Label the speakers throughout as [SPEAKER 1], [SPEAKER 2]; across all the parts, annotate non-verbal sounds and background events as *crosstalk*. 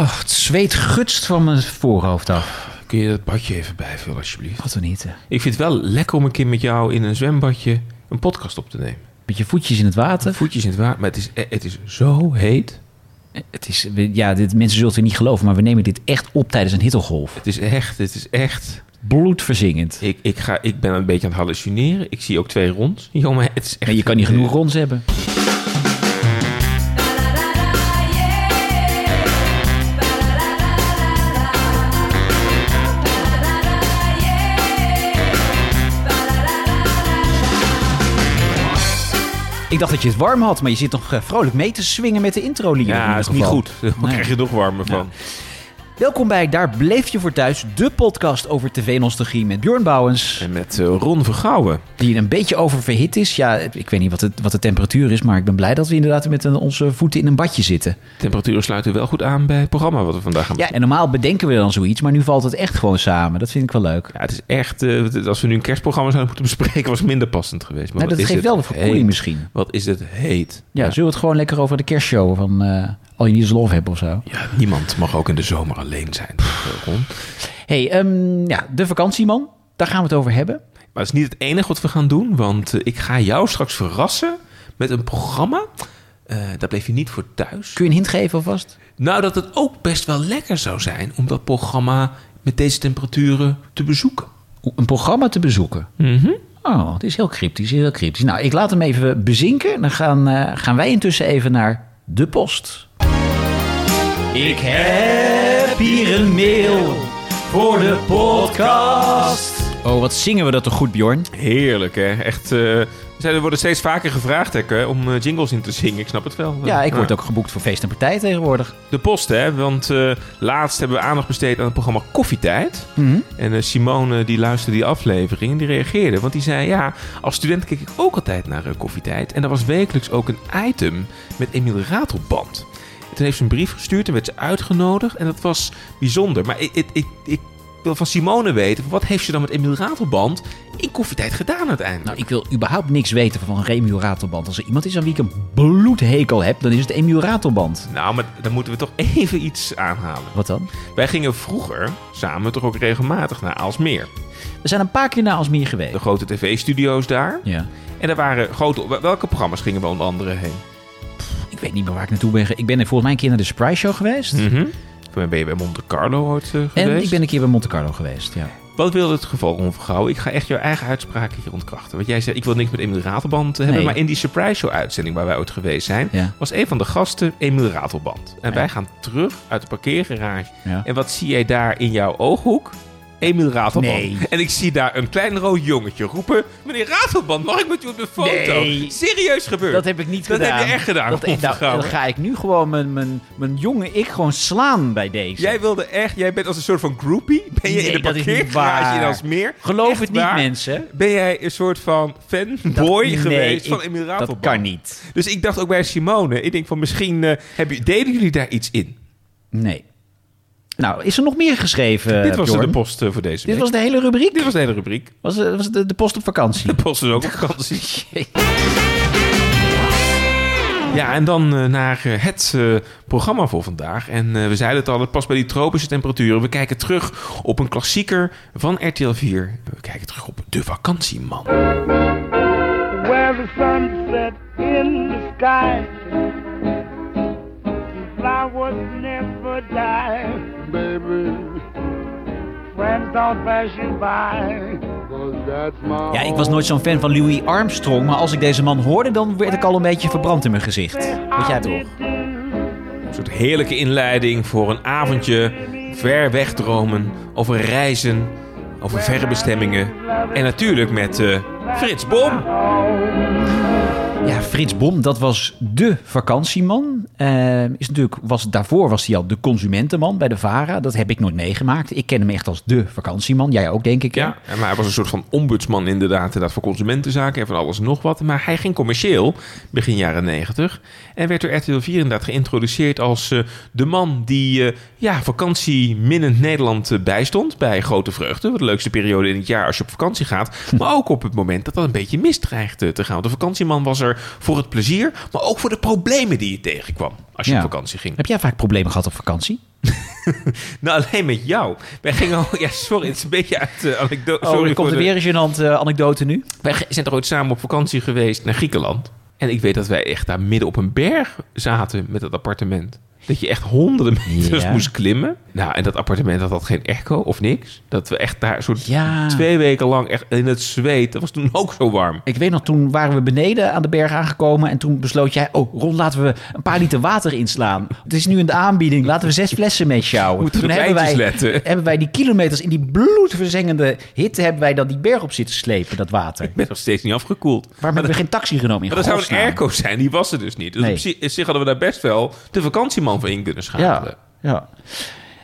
[SPEAKER 1] Oh, het zweet gutst van mijn voorhoofd af.
[SPEAKER 2] Kun je dat badje even bijvullen, alsjeblieft?
[SPEAKER 1] Wat een niet.
[SPEAKER 2] Ik vind het wel lekker om een keer met jou in een zwembadje een podcast op te nemen.
[SPEAKER 1] Met je voetjes in het water.
[SPEAKER 2] Voetjes in het water, maar het is, het is zo heet.
[SPEAKER 1] Het is, ja, dit, mensen zullen het niet geloven, maar we nemen dit echt op tijdens een hittegolf.
[SPEAKER 2] Het is echt, het is echt...
[SPEAKER 1] Bloedverzingend.
[SPEAKER 2] Ik, ik, ga, ik ben een beetje aan het hallucineren. Ik zie ook twee ronds. Jongen, het is echt...
[SPEAKER 1] En je kan niet genoeg ronds hebben. Ik dacht dat je het warm had, maar je zit nog eh, vrolijk mee te swingen met de intro.
[SPEAKER 2] Ja, dat is niet goed.
[SPEAKER 1] Nee.
[SPEAKER 2] krijg je nog warmer van.
[SPEAKER 1] Welkom bij Daar Bleef Je Voor Thuis, de podcast over tv-nostalgie met Bjorn Bouwens.
[SPEAKER 2] En met eh, Ron Vergouwen.
[SPEAKER 1] Die een beetje oververhit is. Ja, ik weet niet wat, het, wat de temperatuur is, maar ik ben blij dat we inderdaad met een- onze voeten in een badje zitten.
[SPEAKER 2] Temperaturen sluiten wel goed aan bij het programma wat we vandaag gaan
[SPEAKER 1] Ja, en normaal bedenken we dan zoiets, maar nu valt het echt gewoon samen. Dat vind ik wel leuk.
[SPEAKER 2] Ja, het is echt... eh, als we nu een kerstprogramma zouden moeten bespreken... was het minder passend geweest. Maar
[SPEAKER 1] Nou, dat geeft wel de verkoeling
[SPEAKER 2] heet.
[SPEAKER 1] misschien.
[SPEAKER 2] Wat is het heet.
[SPEAKER 1] Ja, zullen we het gewoon lekker over de kerstshow van eh You Need Is Love hebben of zo?
[SPEAKER 2] Ja, niemand mag ook in de zomer alleen zijn.
[SPEAKER 1] hey, ehm, ja, de vakantieman, daar gaan we het over hebben.
[SPEAKER 2] Maar dat is niet het enige wat we gaan doen. Want eh, ik ga jou straks verrassen met een programma. eh daar bleef je niet voor thuis.
[SPEAKER 1] Kun je een hint geven alvast?
[SPEAKER 2] Nou, dat het ook best wel lekker zou zijn... om dat programma met deze temperaturen te bezoeken.
[SPEAKER 1] Een programma te bezoeken. Oh, het is heel cryptisch, heel cryptisch. Nou, ik laat hem even bezinken. Dan gaan, eh, gaan wij intussen even naar de post. Ik heb hier een mail voor de podcast. Oh, wat zingen we dat toch goed, Bjorn?
[SPEAKER 2] Heerlijk, hè? Echt... eh, er worden steeds vaker gevraagd hè, om eh, jingles in te zingen. Ik snap het wel.
[SPEAKER 1] Ja, ik word ook geboekt voor feest en partij tegenwoordig.
[SPEAKER 2] De post, hè? Want eh, laatst hebben we aandacht besteed aan het programma Koffietijd.
[SPEAKER 1] Mhm.
[SPEAKER 2] En eh, Simone, die luisterde die aflevering en die reageerde. Want die zei, ja, als student keek ik ook altijd naar Koffietijd. En er was wekelijks ook een item met Emiel Ratelband. En Toen heeft ze een brief gestuurd en werd ze uitgenodigd. En dat was bijzonder. Maar ik, ik, ik, ik wil van Simone weten, wat heeft ze dan met Emiel Ratelband in Koffietijd gedaan uiteindelijk?
[SPEAKER 1] Nou, ik wil überhaupt niks weten van Remiel Ratelband. Als er iemand is aan wie ik een bloedhekel heb, dan is het Emiel Ratelband.
[SPEAKER 2] Nou, maar dan moeten we toch even iets aanhalen.
[SPEAKER 1] Wat dan?
[SPEAKER 2] Wij gingen vroeger samen toch ook regelmatig naar Aalsmeer.
[SPEAKER 1] We zijn een paar keer naar Alsmeer geweest.
[SPEAKER 2] De grote tv-studio's daar.
[SPEAKER 1] Ja.
[SPEAKER 2] En er waren grote... Welke programma's gingen we onder andere heen?
[SPEAKER 1] Ik weet niet meer waar ik naartoe ben. Ik ben volgens mij een keer naar de Surprise Show geweest.
[SPEAKER 2] Toen ben je bij Monte Carlo ooit eh, geweest.
[SPEAKER 1] En ik ben een keer bij Monte Carlo geweest, ja.
[SPEAKER 2] Wat wil het geval, Ron Vergouw? Ik ga echt jouw eigen uitspraak hier ontkrachten. Want jij zei, ik wil niks met Emiel Ratelband hebben.
[SPEAKER 1] Nee.
[SPEAKER 2] Maar in die Surprise Show uitzending waar wij ooit geweest zijn...
[SPEAKER 1] Ja.
[SPEAKER 2] was een van de gasten Emiel Ratelband. En
[SPEAKER 1] Ja.
[SPEAKER 2] wij gaan terug uit de parkeergarage.
[SPEAKER 1] Ja.
[SPEAKER 2] En wat zie jij daar in jouw ooghoek? Emiel Ratelband.
[SPEAKER 1] Nee.
[SPEAKER 2] En ik zie daar een klein rood jongetje roepen... Meneer Ratelband, mag ik met u op de foto?
[SPEAKER 1] Nee.
[SPEAKER 2] Serieus gebeurd.
[SPEAKER 1] Dat heb ik niet
[SPEAKER 2] Dat
[SPEAKER 1] gedaan.
[SPEAKER 2] heb je echt gedaan,
[SPEAKER 1] Dat,
[SPEAKER 2] Ron
[SPEAKER 1] nou, dan ga ik nu gewoon mijn, mijn, mijn jonge ik gewoon slaan bij deze.
[SPEAKER 2] Jij wilde echt, jij bent als een soort van groupie. Ben je
[SPEAKER 1] Nee,
[SPEAKER 2] in de
[SPEAKER 1] dat
[SPEAKER 2] parkeergarage in. Alsmeer?
[SPEAKER 1] Geloof
[SPEAKER 2] Echt
[SPEAKER 1] het niet,
[SPEAKER 2] waar?
[SPEAKER 1] mensen.
[SPEAKER 2] Ben jij een soort van fanboy
[SPEAKER 1] nee,
[SPEAKER 2] geweest
[SPEAKER 1] ik-
[SPEAKER 2] van Emiel
[SPEAKER 1] Dat
[SPEAKER 2] Ratelband?
[SPEAKER 1] kan niet.
[SPEAKER 2] Dus ik dacht ook bij Simone, ik denk van misschien eh, heb je, deden jullie daar iets in?
[SPEAKER 1] Nee. Nou, is er nog meer geschreven,
[SPEAKER 2] Dit was
[SPEAKER 1] Bjorn?
[SPEAKER 2] de post eh, voor deze
[SPEAKER 1] Dit
[SPEAKER 2] week.
[SPEAKER 1] was de hele rubriek?
[SPEAKER 2] Dit was de hele rubriek.
[SPEAKER 1] Was, eh, was de, de post op vakantie?
[SPEAKER 2] De post is ook op *laughs* vakantie. Ja, en dan eh, naar het programma voor vandaag. En we zeiden het al, het past bij die tropische temperaturen. We kijken terug op een klassieker van RTL 4. We kijken terug op De Vakantieman.
[SPEAKER 3] where the sunset in the sky. Flowers never die, baby. Friends don't pass you by.
[SPEAKER 1] Ja, ik was nooit zo'n fan van Louis Armstrong, maar als ik deze man hoorde, dan werd ik al een beetje verbrand in mijn gezicht. Weet jij toch?
[SPEAKER 2] Een soort heerlijke inleiding voor een avondje ver wegdromen over reizen, over verre bestemmingen. En natuurlijk met eh, Frits Bom.
[SPEAKER 1] Ja, Frits Bom, dat was de vakantieman. Eh, is natuurlijk, was, daarvoor was hij al de consumentenman bij de VARA. Dat heb ik nooit meegemaakt. Ik ken hem echt als de vakantieman. Jij ook, denk ik. hè?
[SPEAKER 2] Ja, maar hij was een soort van ombudsman inderdaad, inderdaad voor consumentenzaken en van alles en nog wat. Maar hij ging commercieel, begin jaren negentig. En werd door RTL 4 inderdaad geïntroduceerd als eh, de man die eh, ja, vakantieminnend Nederland eh, bijstond bij Grote Vreugde. Wat de leukste periode in het jaar als je op vakantie gaat. Maar ook op het moment dat dat een beetje misdreigt eh, te gaan. Want de vakantieman was er voor het plezier, maar ook voor de problemen die je tegenkwam als je
[SPEAKER 1] Ja.
[SPEAKER 2] op vakantie ging.
[SPEAKER 1] Heb jij vaak problemen gehad op vakantie? *laughs*
[SPEAKER 2] nou, alleen met jou. Wij gingen al... Ja, sorry, het is een beetje uit de anekdote.
[SPEAKER 1] Oh,
[SPEAKER 2] sorry
[SPEAKER 1] er komt er
[SPEAKER 2] de-
[SPEAKER 1] weer een gênante eh, anekdote nu.
[SPEAKER 2] Wij zijn toch ooit samen op vakantie geweest naar Griekenland. En ik weet dat wij echt daar midden op een berg zaten met dat appartement. Dat je echt honderden meters
[SPEAKER 1] Ja.
[SPEAKER 2] moest klimmen. Nou, en dat appartement dat had geen echo of niks. Dat we echt daar soort
[SPEAKER 1] Ja.
[SPEAKER 2] twee weken lang echt in het zweet. Dat was toen ook zo warm.
[SPEAKER 1] Ik weet nog, toen waren we beneden aan de berg aangekomen. En toen besloot jij, oh Ron, laten we een paar liter water inslaan. Het is nu in de aanbieding, laten we zes flessen mee sjouwen.
[SPEAKER 2] Moeten
[SPEAKER 1] toen hebben wij,
[SPEAKER 2] letten.
[SPEAKER 1] hebben wij die kilometers in die bloedverzengende hitte... hebben wij dan die berg op zitten slepen, dat water.
[SPEAKER 2] Ik ben nog steeds niet afgekoeld.
[SPEAKER 1] Waarom hebben we geen taxi genomen in
[SPEAKER 2] Maar dat zou een airco zijn, die was er dus niet. Dus
[SPEAKER 1] Nee.
[SPEAKER 2] op zich hadden we daar best wel de vakantieman voor in kunnen schakelen.
[SPEAKER 1] Ja, ja.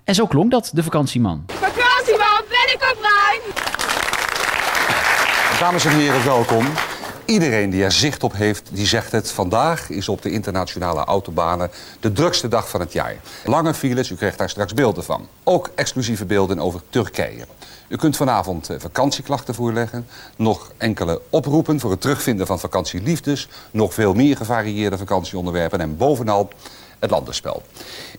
[SPEAKER 1] En zo klonk dat, de vakantieman.
[SPEAKER 4] Vakantieman, ben ik op rij?
[SPEAKER 5] Dames en heren, welkom. Iedereen die er zicht op heeft, die zegt het. Vandaag is op de internationale autobanen de drukste dag van het jaar. Lange files, u krijgt daar straks beelden van. Ook exclusieve beelden over Turkije. U kunt vanavond eh, vakantieklachten voorleggen. Nog enkele oproepen voor het terugvinden van vakantieliefdes. Nog veel meer gevarieerde vakantieonderwerpen. En bovenal het landenspel.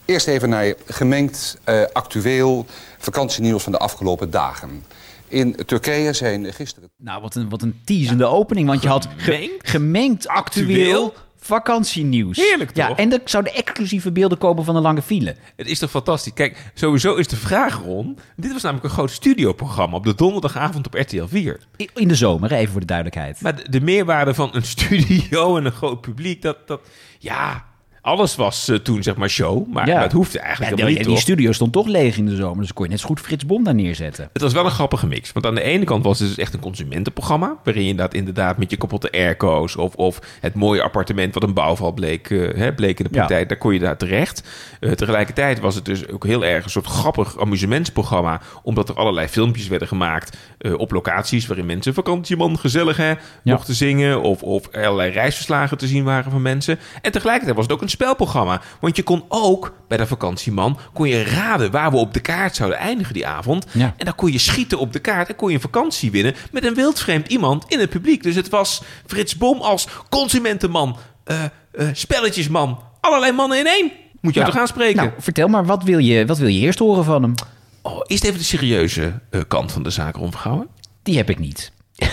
[SPEAKER 5] Eerst even naar gemengd eh, actueel vakantienieuws van de afgelopen dagen. In Turkije zijn gisteren...
[SPEAKER 1] Nou, wat een, wat een teasende opening, want je had ge-
[SPEAKER 2] Gemengd?
[SPEAKER 1] actueel
[SPEAKER 2] Actueel?
[SPEAKER 1] vakantienieuws.
[SPEAKER 2] Heerlijk,
[SPEAKER 1] Ja,
[SPEAKER 2] toch?
[SPEAKER 1] en er zouden exclusieve beelden komen van de lange file.
[SPEAKER 2] Het is toch fantastisch. Kijk, sowieso is de vraag, Ron... Dit was namelijk een groot studioprogramma op de donderdagavond op RTL 4.
[SPEAKER 1] I- In de zomer, even voor de duidelijkheid.
[SPEAKER 2] Maar de, de meerwaarde van een *laughs* studio en een groot publiek... dat, dat ja, alles was eh, toen zeg maar show. Maar, maar het hoefde eigenlijk
[SPEAKER 1] Ja,
[SPEAKER 2] niet,
[SPEAKER 1] die
[SPEAKER 2] toch?
[SPEAKER 1] studio stond toch leeg in de zomer, dus kon je net zo goed Frits Bom daar neerzetten.
[SPEAKER 2] Het was wel een grappige mix. Want aan de ene kant was het dus echt een consumentenprogramma. Waarin je inderdaad, inderdaad met je kapotte airco's. Of, of het mooie appartement wat een bouwval bleek, eh, hè, bleek in de
[SPEAKER 1] Ja.
[SPEAKER 2] praktijk. Daar kon je daar terecht. Eh, tegelijkertijd was het dus ook heel erg een soort grappig amusementsprogramma. Omdat er allerlei filmpjes werden gemaakt op locaties. Waarin mensen vakantieman gezellig hè, mochten zingen. Of, of allerlei reisverslagen te zien waren van mensen. En tegelijkertijd was het ook een spelprogramma. Want je kon ook bij de vakantieman kon je raden waar we op de kaart zouden eindigen die avond.
[SPEAKER 1] Ja.
[SPEAKER 2] En dan kon je schieten op de kaart en kon je een vakantie winnen met een wildvreemd iemand in het publiek. Dus het was Frits Bom als consumentenman, eh, eh, spelletjesman, allerlei mannen in één. Moet je
[SPEAKER 1] Ja.
[SPEAKER 2] toch gaan spreken?
[SPEAKER 1] Nou, vertel maar, wat wil, je, wat wil je eerst horen van hem?
[SPEAKER 2] oh, is het even de serieuze eh, kant van de zaak omgehouwen?
[SPEAKER 1] Die heb ik niet. *laughs*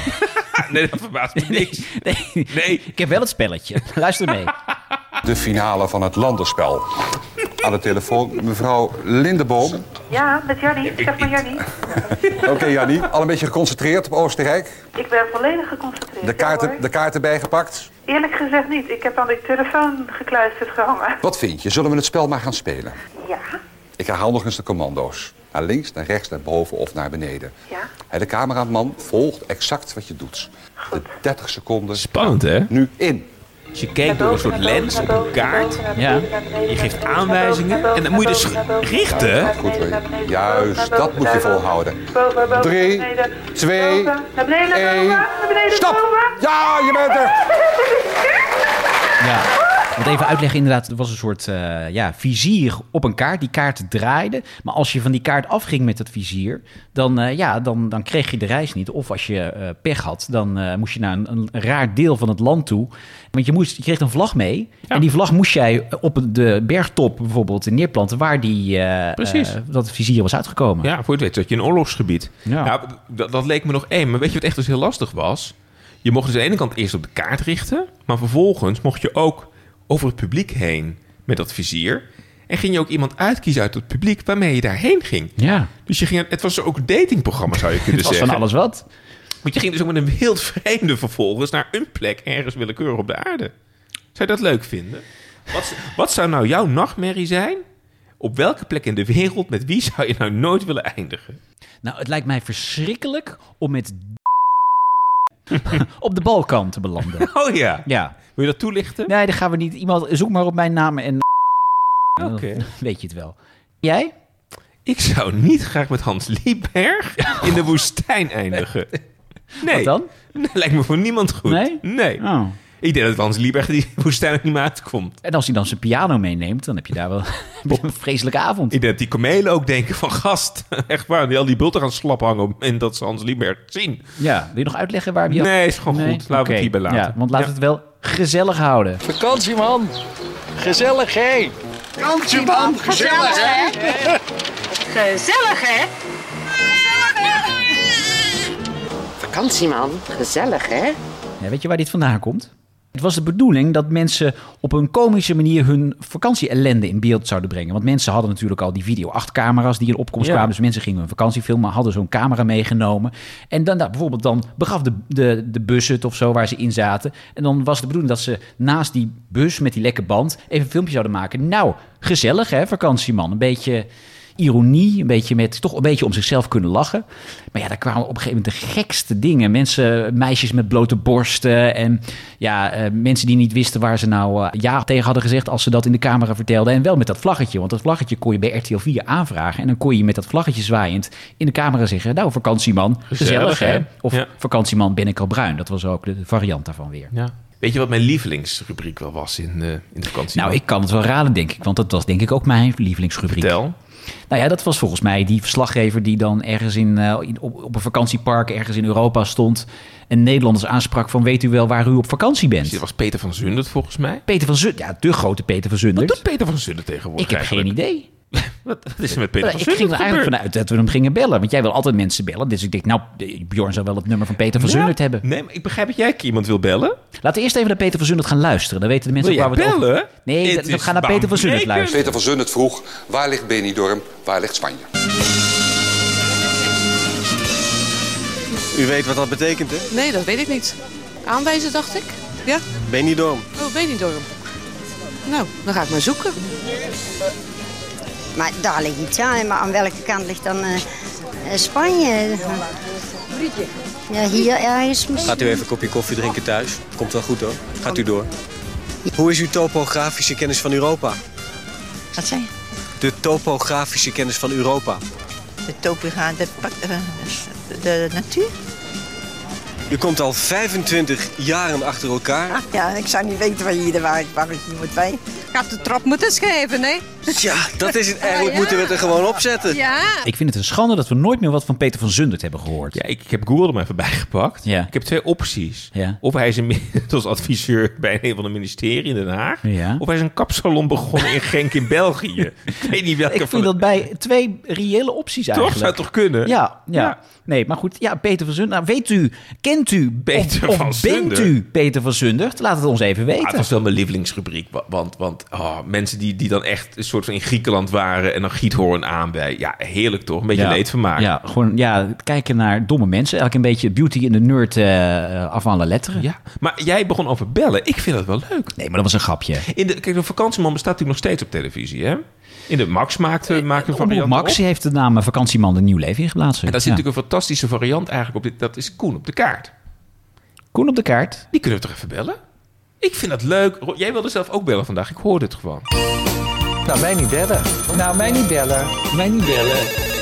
[SPEAKER 1] *laughs*
[SPEAKER 2] nee, dat verbaast me niks.
[SPEAKER 1] Nee,
[SPEAKER 2] Nee.
[SPEAKER 1] ik heb wel het spelletje. Luister mee.
[SPEAKER 5] de finale van het landenspel. Aan de telefoon mevrouw Lindeboom.
[SPEAKER 6] Ja, met Jannie. Zeg maar Jannie. *laughs*
[SPEAKER 5] Oké, Jannie. Al een beetje geconcentreerd op Oostenrijk.
[SPEAKER 6] Ik ben volledig geconcentreerd.
[SPEAKER 5] De kaarten, de kaarten bijgepakt.
[SPEAKER 6] Eerlijk gezegd niet. Ik heb aan die telefoon gekluisterd gehangen.
[SPEAKER 5] Wat vind je? Zullen we het spel maar gaan spelen?
[SPEAKER 6] Ja,
[SPEAKER 5] Ik herhaal nog eens de commando's. Naar links, naar rechts, naar boven of naar beneden.
[SPEAKER 6] ja.
[SPEAKER 5] En de cameraman volgt exact wat je doet. De 30 seconden.
[SPEAKER 2] Spannend, hè?
[SPEAKER 5] Nu in.
[SPEAKER 2] Dus je keek door een soort lens op een kaart.
[SPEAKER 1] Ja.
[SPEAKER 2] Je geeft aanwijzingen en dan moet je dus richten.
[SPEAKER 5] Goed hoor. Juist, dat moet je volhouden. Drie, twee, één. Stop! Ja, je bent er!
[SPEAKER 1] Ja. Want even uitleggen, inderdaad, er was een soort eh, ja, vizier op een kaart. Die kaart draaide. Maar als je van die kaart afging met dat vizier, dan, eh, ja, dan, dan kreeg je de reis niet. Of als je eh, pech had, dan moest je naar een, een raar deel van het land toe. Want je, moest, je kreeg een vlag mee. En die vlag moest jij op de bergtop bijvoorbeeld neerplanten, waar die,
[SPEAKER 2] Precies.
[SPEAKER 1] dat vizier was uitgekomen.
[SPEAKER 2] Ja, voor je het weet zat je een oorlogsgebied.
[SPEAKER 1] Ja.
[SPEAKER 2] Ja. dat, dat leek me nog één. Maar weet je wat echt dus heel lastig was? Je mocht dus aan de ene kant eerst op de kaart richten. Maar vervolgens mocht je ook over het publiek heen met dat vizier. En ging je ook iemand uitkiezen uit het publiek waarmee je daarheen ging.
[SPEAKER 1] Ja.
[SPEAKER 2] Dus je ging, het was ook een datingprogramma zou je kunnen *laughs*
[SPEAKER 1] Het was
[SPEAKER 2] zeggen.
[SPEAKER 1] van alles wat.
[SPEAKER 2] Want je ging dus ook met een wild vreemde vervolgens naar een plek ergens willekeurig op de aarde. Zou je dat leuk vinden? Wat, wat zou nou jouw nachtmerrie zijn? Op welke plek in de wereld, met wie zou je nou nooit willen eindigen?
[SPEAKER 1] Nou, het lijkt mij verschrikkelijk om met *laughs* op de Balkan te belanden. *laughs*
[SPEAKER 2] Oh ja.
[SPEAKER 1] Ja.
[SPEAKER 2] Wil je dat toelichten?
[SPEAKER 1] Nee, dan gaan we niet. Iemand, zoek maar op mijn naam en.
[SPEAKER 2] Oké.
[SPEAKER 1] Weet je het wel. Jij?
[SPEAKER 2] Ik zou niet graag met Hans Lieberg in de woestijn eindigen. *laughs* Nee.
[SPEAKER 1] Wat dan?
[SPEAKER 2] Lijkt me voor niemand goed.
[SPEAKER 1] Nee?
[SPEAKER 2] Nee.
[SPEAKER 1] Oh.
[SPEAKER 2] Ik denk dat Hans Lieberg die woestijn ook niet meer uitkomt.
[SPEAKER 1] En als hij dan zijn piano meeneemt, dan heb je daar wel *laughs* een vreselijke avond.
[SPEAKER 2] Ik denk dat die kamelen ook denken van gast. *laughs* Echt waar, die al die bulten gaan slap hangen op het moment dat ze Hans Lieberg zien.
[SPEAKER 1] Ja, wil je nog uitleggen waar je...
[SPEAKER 2] Nee, is gewoon goed. Laten we het hierbij laten.
[SPEAKER 1] Ja, want laten we het wel gezellig houden.
[SPEAKER 7] Vakantieman, gezellig hé.
[SPEAKER 4] Vakantieman, gezellig hè? Gezellig, hè?
[SPEAKER 7] Vakantieman, gezellig hè?
[SPEAKER 1] Ja, weet je waar dit vandaan komt? Het was de bedoeling dat mensen op een komische manier hun vakantieellende in beeld zouden brengen. Want mensen hadden natuurlijk al die video 8 camera's die in opkomst
[SPEAKER 2] Ja.
[SPEAKER 1] kwamen. Dus mensen gingen een vakantie filmen, hadden zo'n camera meegenomen. En dan nou, bijvoorbeeld dan begaf de, de, de bus het of zo waar ze in zaten. En dan was de bedoeling dat ze naast die bus met die lekke band even een filmpje zouden maken. Nou, gezellig hè, vakantieman. Een beetje ironie, een beetje met toch een beetje om zichzelf kunnen lachen. Maar ja, daar kwamen op een gegeven moment de gekste dingen. Mensen, meisjes met blote borsten en ja, eh, mensen die niet wisten waar ze nou eh, ja tegen hadden gezegd als ze dat in de camera vertelden. En wel met dat vlaggetje, want dat vlaggetje kon je bij RTL 4 aanvragen en dan kon je met dat vlaggetje zwaaiend in de camera zeggen, nou vakantieman, gezellig,
[SPEAKER 2] Gezellig,
[SPEAKER 1] hè? Of
[SPEAKER 2] Ja.
[SPEAKER 1] vakantieman ben ik al bruin. Dat was ook de variant daarvan weer.
[SPEAKER 2] Ja. Weet je wat mijn lievelingsrubriek wel was in, eh, in de vakantie?
[SPEAKER 1] Nou, ik kan het wel raden, denk ik. Want dat was denk ik ook mijn lievelingsrubriek.
[SPEAKER 2] Vertel.
[SPEAKER 1] Nou ja, dat was volgens mij die verslaggever die dan ergens in, eh, in- op, op een vakantiepark ergens in Europa stond. En Nederlanders aansprak van weet u wel waar u op vakantie
[SPEAKER 2] Dat
[SPEAKER 1] bent?
[SPEAKER 2] was Peter van Zundert volgens mij.
[SPEAKER 1] Peter van Zundert, ja, de grote Peter van
[SPEAKER 2] Wat
[SPEAKER 1] Zundert.
[SPEAKER 2] doet Peter van Zundert tegenwoordig
[SPEAKER 1] Ik heb geen idee. *laughs*
[SPEAKER 2] Wat, wat is er met Peter
[SPEAKER 1] ik
[SPEAKER 2] van
[SPEAKER 1] ging
[SPEAKER 2] Zundert
[SPEAKER 1] er eigenlijk vanuit dat we hem gingen bellen. Want jij wil altijd mensen bellen. Dus ik denk, nou, Bjorn zou wel het nummer van Peter van
[SPEAKER 2] Ja,
[SPEAKER 1] Zundert hebben.
[SPEAKER 2] Nee, maar ik begrijp dat jij iemand wil bellen.
[SPEAKER 1] Laten we eerst even naar Peter van Zundert gaan luisteren. Dan weten de mensen waar we het over...
[SPEAKER 2] bellen?
[SPEAKER 1] Nee,
[SPEAKER 2] Het
[SPEAKER 1] we gaan naar Peter van Zundert luisteren.
[SPEAKER 5] Peter van Zundert vroeg, waar ligt Benidorm, waar ligt Spanje?
[SPEAKER 8] U weet wat dat betekent, hè?
[SPEAKER 7] Nee, dat weet ik niet. Aanwijzen, dacht ik. Ja?
[SPEAKER 8] Benidorm.
[SPEAKER 7] Oh, Benidorm. Nou, dan ga ik maar zoeken.
[SPEAKER 9] Maar daar ligt Italië, maar aan welke kant ligt dan eh, eh, Spanje? Ja, hier ergens misschien.
[SPEAKER 8] Gaat u even een kopje koffie drinken thuis? Komt wel goed, hoor. Gaat u door. Hoe is uw topografische kennis van Europa?
[SPEAKER 9] Wat zei je?
[SPEAKER 8] De topografische kennis van Europa.
[SPEAKER 9] De topogra, de, de, natuur?
[SPEAKER 8] U komt al 25 jaren achter elkaar.
[SPEAKER 9] Ach ja, ik zou niet weten waar je hier waar, waar ik hier moet bij.
[SPEAKER 7] Gaat de trap moeten schrijven, nee?
[SPEAKER 8] Tja, dat is het. Eigenlijk moeten we het er gewoon opzetten.
[SPEAKER 7] Ja.
[SPEAKER 1] Ik vind het een schande dat we nooit meer wat van Peter van Zundert hebben gehoord.
[SPEAKER 2] Ja, ik, ik heb Google er maar even bijgepakt.
[SPEAKER 1] Ja.
[SPEAKER 2] Ik heb twee opties.
[SPEAKER 1] Ja.
[SPEAKER 2] Of hij is inmiddels *laughs* adviseur bij een van de ministerie in Den Haag.
[SPEAKER 1] Ja.
[SPEAKER 2] Of hij is een kapsalon begonnen in Genk in België. *laughs* Ik weet niet welke
[SPEAKER 1] Ik
[SPEAKER 2] van
[SPEAKER 1] vind
[SPEAKER 2] de-
[SPEAKER 1] dat bij twee reële opties
[SPEAKER 2] Toch?
[SPEAKER 1] eigenlijk.
[SPEAKER 2] Zou het toch kunnen?
[SPEAKER 1] Ja, ja,
[SPEAKER 2] Ja.
[SPEAKER 1] Nee, maar goed. Ja, Peter van Zundert. Nou, weet u, kent u
[SPEAKER 2] Peter
[SPEAKER 1] of,
[SPEAKER 2] van
[SPEAKER 1] of bent u Peter van Zundert? Laat het ons even weten.
[SPEAKER 2] Ah, het was wel mijn lievelingsrubriek. wa- Want, want oh, mensen die, die dan echt een soort van in Griekenland waren... en dan Giethoorn aan bij... Ja, heerlijk toch? Een beetje
[SPEAKER 1] ja,
[SPEAKER 2] leedvermaak.
[SPEAKER 1] Ja, gewoon ja, kijken naar domme mensen. Eigenlijk een beetje beauty in de nerd eh af aan de letteren.
[SPEAKER 2] Ja, maar jij begon over bellen. Ik vind dat wel leuk.
[SPEAKER 1] Nee, maar dat was een grapje.
[SPEAKER 2] In de, kijk, de vakantieman bestaat natuurlijk nog steeds op televisie, hè? In de Max maakt, eh, maakt een variant
[SPEAKER 1] Max
[SPEAKER 2] op.
[SPEAKER 1] heeft de naam eh, Vakantieman een nieuw leven ingeblazen.
[SPEAKER 2] En daar zit
[SPEAKER 1] Ja.
[SPEAKER 2] natuurlijk een fantastische variant eigenlijk op dit. Dat is Koen op de kaart.
[SPEAKER 1] Koen op de kaart.
[SPEAKER 2] Die kunnen we toch even bellen? Ik vind dat leuk. Jij wilde zelf ook bellen vandaag. Ik hoorde het gewoon.
[SPEAKER 10] Nou, mij niet bellen. Nou, mij niet bellen. Mij niet bellen.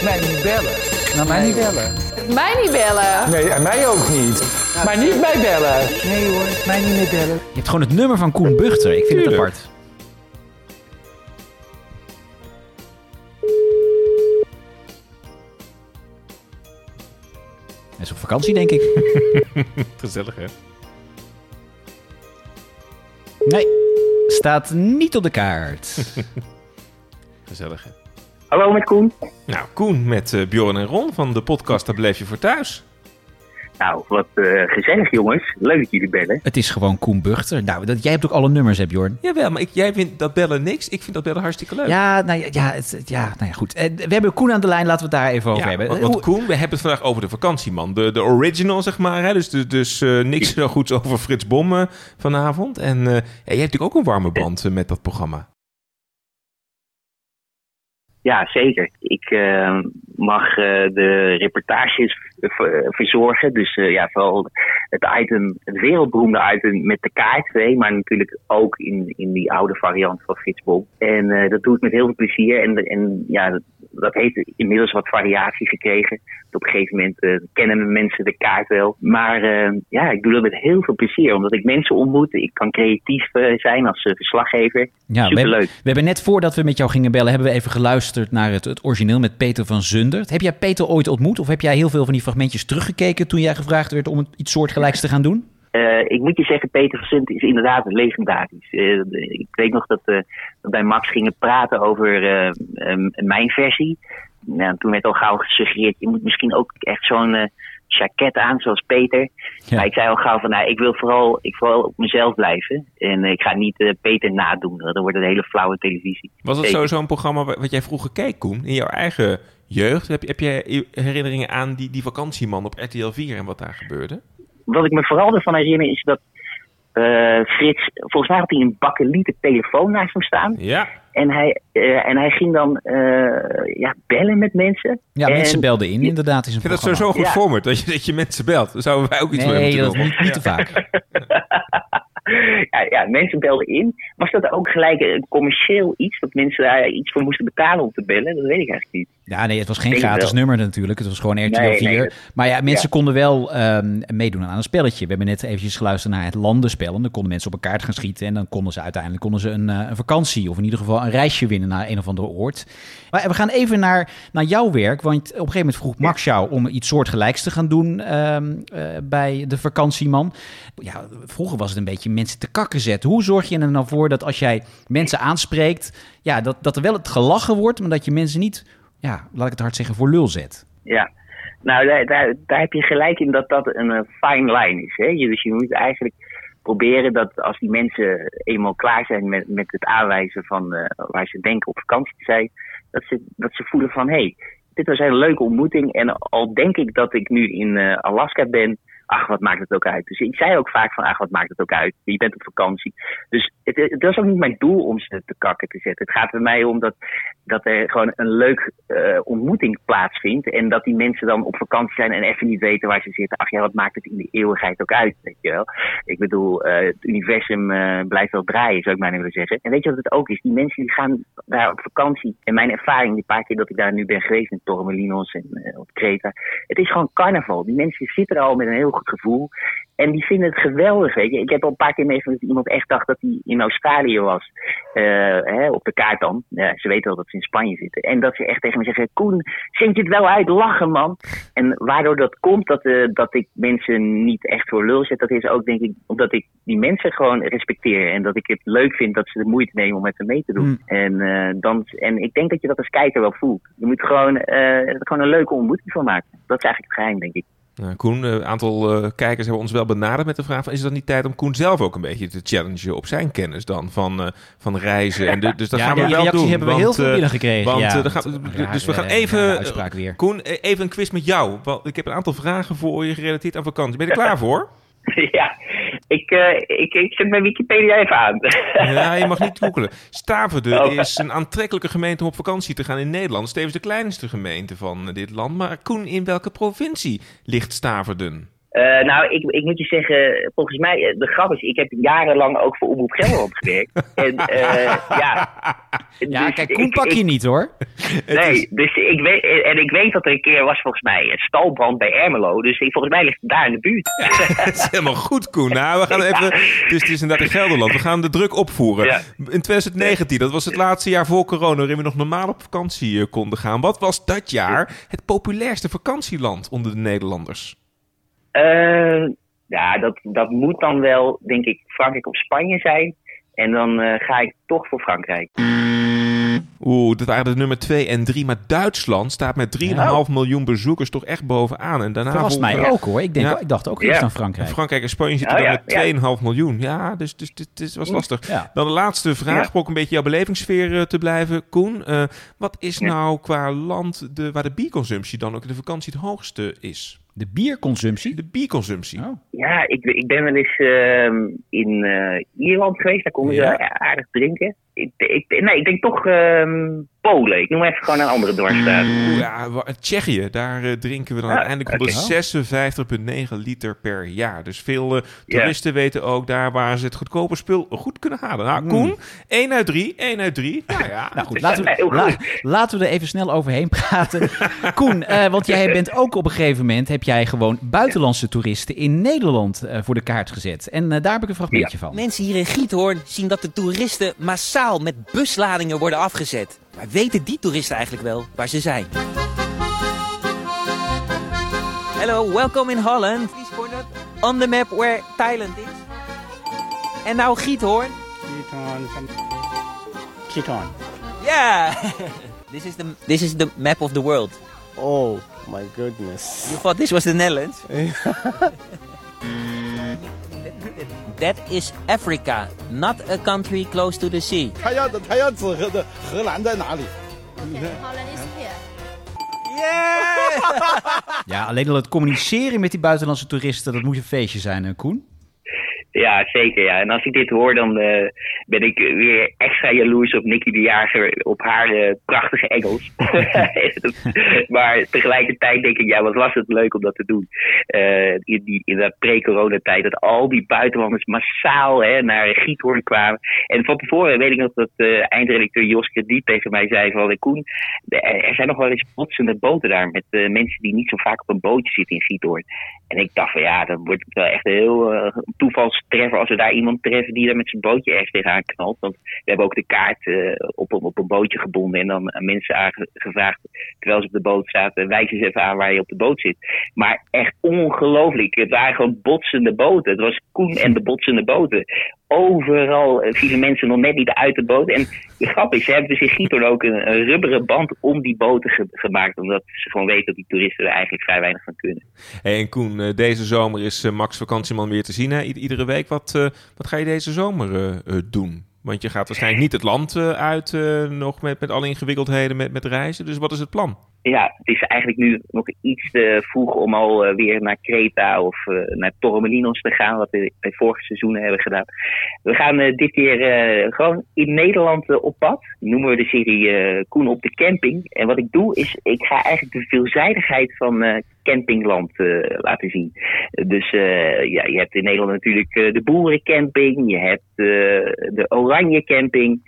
[SPEAKER 10] Mij niet bellen. Nou, mij niet bellen.
[SPEAKER 4] Mij niet bellen.
[SPEAKER 10] Nee, en mij ook niet. Maar niet mij bellen. Nee hoor, mij niet meer bellen.
[SPEAKER 1] Je hebt gewoon het nummer van Koen Buchter. Ik vind het apart. Vakantie, denk ik. *laughs*
[SPEAKER 2] Gezellig, hè?
[SPEAKER 1] Nee, staat niet op de kaart. *laughs*
[SPEAKER 2] Gezellig, hè?
[SPEAKER 11] Hallo met Koen.
[SPEAKER 2] Nou, Koen met eh, Bjorn en Ron van de podcast Daar Bleef Je Voor Thuis.
[SPEAKER 11] Nou, wat eh, gezellig jongens. Leuk dat jullie bellen.
[SPEAKER 1] Het is gewoon Koen Buchter. Nou, dat, jij hebt ook alle nummers, hè, Bjorn?
[SPEAKER 2] Jawel, maar ik, jij vindt dat bellen niks. Ik vind dat bellen hartstikke leuk.
[SPEAKER 1] Ja, nou ja, ja, het, ja, nou ja, goed. Eh, we hebben Koen aan de lijn, laten we het daar even over
[SPEAKER 2] Ja,
[SPEAKER 1] hebben.
[SPEAKER 2] want, want Koen, we hebben het vandaag over de vakantieman. De, de original, zeg maar. Hè? Dus, dus, dus eh, niks zo *laughs* goeds over Frits Bom eh, vanavond. En eh, ja, jij hebt natuurlijk ook een warme band eh, met dat programma.
[SPEAKER 11] Ja, zeker. Ik eh, mag eh, de reportages v- verzorgen. Dus eh, ja, vooral het item, het wereldberoemde item met de KTV. Maar natuurlijk ook in, in die oude variant van Frits Bom. En eh, dat doe ik met heel veel plezier. En, en ja, dat, dat heeft inmiddels wat variatie gekregen. Op een gegeven moment eh, kennen mensen de kaart wel. Maar eh, ja, ik doe dat met heel veel plezier. Omdat ik mensen ontmoet. Ik kan creatief eh, zijn als eh, verslaggever.
[SPEAKER 1] Ja, we
[SPEAKER 11] Superleuk.
[SPEAKER 1] we hebben net voordat we met jou gingen bellen, hebben we even geluisterd naar het, het origineel met Peter van Zundert. Heb jij Peter ooit ontmoet of heb jij heel veel van die fragmentjes teruggekeken toen jij gevraagd werd om iets soortgelijks te gaan doen?
[SPEAKER 11] Eh, ik moet je zeggen, Peter van Zundert is inderdaad legendarisch. Eh, ik weet nog dat we bij Max gingen praten over eh, eh, mijn versie. nou, toen werd al gauw gesuggereerd, je moet misschien ook echt zo'n eh jacket aan, zoals Peter. Maar ik zei al gauw van, nou, ik wil vooral, ik vooral op mezelf blijven. En ik ga niet eh, Peter nadoen, dan wordt het een hele flauwe televisie.
[SPEAKER 2] Was het sowieso een programma wa- wat jij vroeger keek, Koen? In jouw eigen jeugd? Heb, je- heb jij herinneringen aan die, die vakantieman op RTL 4 en wat daar gebeurde?
[SPEAKER 11] Wat ik me vooral ervan herinner is dat eh, Frits, volgens mij had hij een bakkelieten telefoon naast hem staan.
[SPEAKER 2] Ja.
[SPEAKER 11] En hij, eh, en hij ging dan eh, ja, bellen met mensen.
[SPEAKER 1] Ja,
[SPEAKER 11] En-
[SPEAKER 1] mensen belden in, inderdaad. Is een
[SPEAKER 2] Ik vind dat
[SPEAKER 1] programma.
[SPEAKER 2] sowieso goed
[SPEAKER 11] Ja.
[SPEAKER 2] dat je, dat je mensen belt. Daar zouden wij ook iets mee
[SPEAKER 1] Nee,
[SPEAKER 2] moeten
[SPEAKER 1] dat
[SPEAKER 2] doen.
[SPEAKER 1] niet, niet te vaak. *laughs*
[SPEAKER 11] ja, ja, mensen belden in. Was dat ook gelijk een commercieel iets? Dat mensen daar iets voor moesten betalen om te bellen? Dat weet ik eigenlijk niet.
[SPEAKER 1] Ja, nee, het was geen gratis
[SPEAKER 11] wel.
[SPEAKER 1] nummer natuurlijk. Het was gewoon RTL
[SPEAKER 11] Nee,
[SPEAKER 1] 4.
[SPEAKER 11] nee, dat-
[SPEAKER 1] maar ja, mensen
[SPEAKER 11] ja.
[SPEAKER 1] konden wel ehm, meedoen aan een spelletje. We hebben net eventjes geluisterd naar het landenspel. En dan konden mensen op een kaart gaan schieten. En dan konden ze uiteindelijk konden ze een, eh, een vakantie of in ieder geval een reisje winnen naar een of andere oord. Maar we gaan even naar, naar jouw werk. Want op een gegeven moment vroeg Max jou om iets soortgelijks te gaan doen ehm, eh, bij de vakantieman. Ja, vroeger was het een beetje mensen te kakken zetten. Hoe zorg je er nou voor dat als jij mensen aanspreekt, ja, dat, dat er wel het gelachen wordt, maar dat je mensen niet ja, laat ik het hard zeggen, voor lul zet.
[SPEAKER 11] Ja, nou daar, daar, heb je gelijk in dat dat een eh, fine line is. Hè? Dus je moet eigenlijk proberen dat als die mensen eenmaal klaar zijn met, met het aanwijzen van eh, waar ze denken op vakantie te zijn, dat ze, dat ze voelen van hé, hey, dit was een leuke ontmoeting. En al denk ik dat ik nu in eh, Alaska ben, ach, wat maakt het ook uit. Dus ik zei ook vaak van, ach, wat maakt het ook uit. Je bent op vakantie. Dus het, het was ook niet mijn doel om ze te kakken te zetten. Het gaat bij mij om dat, dat er gewoon een leuk eh, ontmoeting plaatsvindt. En dat die mensen dan op vakantie zijn en even niet weten waar ze zitten. Ach ja, wat maakt het in de eeuwigheid ook uit, weet je wel. Ik bedoel, eh, het universum eh, blijft wel draaien, zou ik bijna willen zeggen. En weet je wat het ook is? Die mensen die gaan daar op vakantie. En mijn ervaring, die paar keer dat ik daar nu ben geweest in Torremolinos en op Kreta. Het is gewoon carnaval. Die mensen zitten er al met een heel gevoel. En die vinden het geweldig, weet je. Ik heb al een paar keer meegemaakt dat iemand echt dacht dat hij in Australië was. Eh, hè, op de kaart dan. Ja, ze weten wel dat ze in Spanje zitten. En dat ze echt tegen me zeggen, Koen, zend je het wel uit, lachen man. En waardoor dat komt, dat, eh, dat ik mensen niet echt voor lul zet, dat is ook denk ik omdat ik die mensen gewoon respecteer. En dat ik het leuk vind dat ze de moeite nemen om met me mee te doen. En, eh, dan, en ik denk dat je dat als kijker wel voelt. Je moet gewoon, gewoon een leuke ontmoeting van maken. Dat is eigenlijk het geheim, denk ik.
[SPEAKER 2] Nou, Koen, een aantal eh, kijkers hebben ons wel benaderd met de vraag: van, is het dan niet tijd om Koen zelf ook een beetje te challengen op zijn kennis dan van, eh, van reizen? En de- dus dat
[SPEAKER 1] Ja,
[SPEAKER 2] gaan we
[SPEAKER 1] die
[SPEAKER 2] wel doen.
[SPEAKER 1] hebben we
[SPEAKER 2] want,
[SPEAKER 1] heel veel
[SPEAKER 2] eh,
[SPEAKER 1] binnengekregen,
[SPEAKER 2] Want,
[SPEAKER 1] ja.
[SPEAKER 2] eh, dan gaan, dus we gaan
[SPEAKER 1] eh,
[SPEAKER 2] even,
[SPEAKER 1] weer.
[SPEAKER 2] Koen, eh, even een quiz met jou. Want ik heb een aantal vragen voor je gerelateerd aan vakantie. Ben je er klaar voor? *laughs*
[SPEAKER 11] ja, ik, eh, ik, ik zet mijn Wikipedia even aan.
[SPEAKER 2] Ja, je mag niet googelen. Staverde
[SPEAKER 11] Oh.
[SPEAKER 2] is een aantrekkelijke gemeente om op vakantie te gaan in Nederland. Het is tevens de kleinste gemeente van dit land. Maar Koen, in welke provincie ligt Staverden?
[SPEAKER 11] Eh, nou, ik, ik moet je zeggen, volgens mij, eh, de grap is, ik heb jarenlang ook voor Omroep Gelderland gewerkt. *laughs* En eh, ja.
[SPEAKER 1] Ja,
[SPEAKER 11] Dus
[SPEAKER 1] kijk, Koen pak je
[SPEAKER 11] ik-
[SPEAKER 1] niet hoor. *laughs*
[SPEAKER 11] Nee, dus ik weet, en ik weet dat er een keer was volgens mij een stalbrand bij Ermelo. Dus ik, volgens mij ligt het daar in de buurt.
[SPEAKER 2] Het *laughs* is helemaal goed, Koen. Nou, we gaan even. Dus het is inderdaad in Gelderland. We gaan de druk opvoeren.
[SPEAKER 11] Ja.
[SPEAKER 2] In 2019, dat was het laatste jaar voor corona, waarin we nog normaal op vakantie konden gaan. Wat was dat jaar het populairste vakantieland onder de Nederlanders?
[SPEAKER 11] Eh, ja, dat, dat moet dan wel, denk ik, Frankrijk of Spanje zijn. En dan eh, ga ik toch voor Frankrijk.
[SPEAKER 2] Oeh, dat waren de nummer 2 en 3. Maar Duitsland staat met 3,5 miljoen bezoekers toch echt bovenaan. En daarna
[SPEAKER 1] Verrast mij ook hoor. Ik, denk,
[SPEAKER 2] Ja.
[SPEAKER 1] ik dacht ook eerst
[SPEAKER 11] Ja.
[SPEAKER 1] aan Frankrijk.
[SPEAKER 2] En Frankrijk en Spanje zitten
[SPEAKER 11] Oh,
[SPEAKER 2] dan met
[SPEAKER 11] ja.
[SPEAKER 2] 2,5 miljoen. Ja, dus, dus dit, dit was lastig.
[SPEAKER 1] Ja.
[SPEAKER 2] Dan de laatste vraag,
[SPEAKER 11] Ja.
[SPEAKER 2] om ook een beetje jouw belevingssfeer eh, te blijven. Koen, eh, wat is
[SPEAKER 11] Ja.
[SPEAKER 2] nou qua land de, waar de bierconsumptie dan ook in de vakantie het hoogste is?
[SPEAKER 1] De bierconsumptie?
[SPEAKER 2] De bierconsumptie.
[SPEAKER 1] Oh.
[SPEAKER 11] Ja, ik, ik ben wel eens ehm, in eh, Ierland geweest. Daar konden ze
[SPEAKER 2] Ja.
[SPEAKER 11] wel aardig drinken. Ik, ik, nee, ik denk toch ehm, Polen. Ik noem even gewoon een andere dwarsstaat.
[SPEAKER 2] Oeh, ja, Tsjechië, daar eh, drinken we dan
[SPEAKER 11] Ah,
[SPEAKER 2] uiteindelijk
[SPEAKER 11] oké.
[SPEAKER 2] 156,9 liter per jaar. Dus veel eh, toeristen weten ook daar waar ze het goedkope spul goed kunnen halen. Nou, Koen, 1 uit 3, 1 uit 3. Nou ja, *laughs*
[SPEAKER 1] Nou goed, laten we, la- laten we er even snel overheen *laughs* praten. *laughs* Koen, eh, want jij bent ook op een gegeven moment... heb jij gewoon buitenlandse toeristen in Nederland eh, voor de kaart gezet. En daar heb ik een fragmentje van.
[SPEAKER 12] Mensen hier in Giethoorn zien dat de toeristen massaal met busladingen worden afgezet. Maar weten die toeristen eigenlijk wel waar ze zijn? Hello, welcome in Holland. On the map where Thailand is. En nou Giethoorn.
[SPEAKER 10] Giethoorn.
[SPEAKER 12] Ja! *laughs* This is the this is the map of the world.
[SPEAKER 13] Oh my goodness.
[SPEAKER 12] You thought this was the Netherlands? *laughs* That is Africa, not a country close to the sea.
[SPEAKER 13] 他要的他要指荷的荷兰在哪里？
[SPEAKER 1] Ja, *laughs* alleen al het communiceren met die buitenlandse toeristen, dat moet een feestje zijn, hè, Koen?
[SPEAKER 11] Ja, zeker. Ja. En als ik dit hoor, dan eh, ben ik weer extra jaloers op Nicky de Jager, op haar eh, prachtige Engels. *laughs* *laughs* maar tegelijkertijd denk ik, ja, wat was het leuk om dat te doen. Eh, in, die, in dat pre-coronatijd, dat al die buitenlanders massaal hè, naar Giethoorn kwamen. En van tevoren weet ik nog dat eindredacteur Jos Krediet tegen mij zei van, Koen, er zijn nog wel eens botsende boten daar met mensen die niet zo vaak op een bootje zitten in Giethoorn. En ik dacht van ja, dan wordt wel echt een heel eh, toevalstreffer als we daar iemand treffen die daar met zijn bootje ergens tegenaan knalt. Want we hebben ook de kaart eh, op, op een bootje gebonden en dan aan mensen aangevraagd terwijl ze op de boot zaten, wijs eens even aan waar je op de boot zit. Maar echt ongelooflijk. Het waren gewoon botsende boten. Het was Koen en de botsende boten. Overal eh, vielen mensen nog net niet uit de boot. En de grap is, ze hebben dus in Giethoorn ook een, rubberen band om die boten ge- gemaakt. Omdat ze gewoon weten dat die toeristen er eigenlijk vrij weinig van kunnen.
[SPEAKER 2] Hey, en Koen, eh, deze zomer is Max Vakantieman weer te zien. Hè? Iedere week. Wat, eh, wat ga je deze zomer eh, eh, doen? Want je gaat waarschijnlijk niet het land uit nog met, met alle ingewikkeldheden met, met reizen. Dus wat is het plan?
[SPEAKER 11] Ja, het is eigenlijk nu nog iets te vroeg om al eh, weer naar Kreta of eh, naar Torremolinos te gaan, wat we bij vorige seizoenen hebben gedaan. We gaan eh, dit keer eh, gewoon in Nederland eh, op pad. Noemen we de serie eh, Koen op de camping. En wat ik doe is, ik ga eigenlijk de veelzijdigheid van eh, campingland eh, laten zien. Eh, dus eh, ja, je hebt in Nederland natuurlijk eh, de boerencamping, je hebt eh, de oranje camping.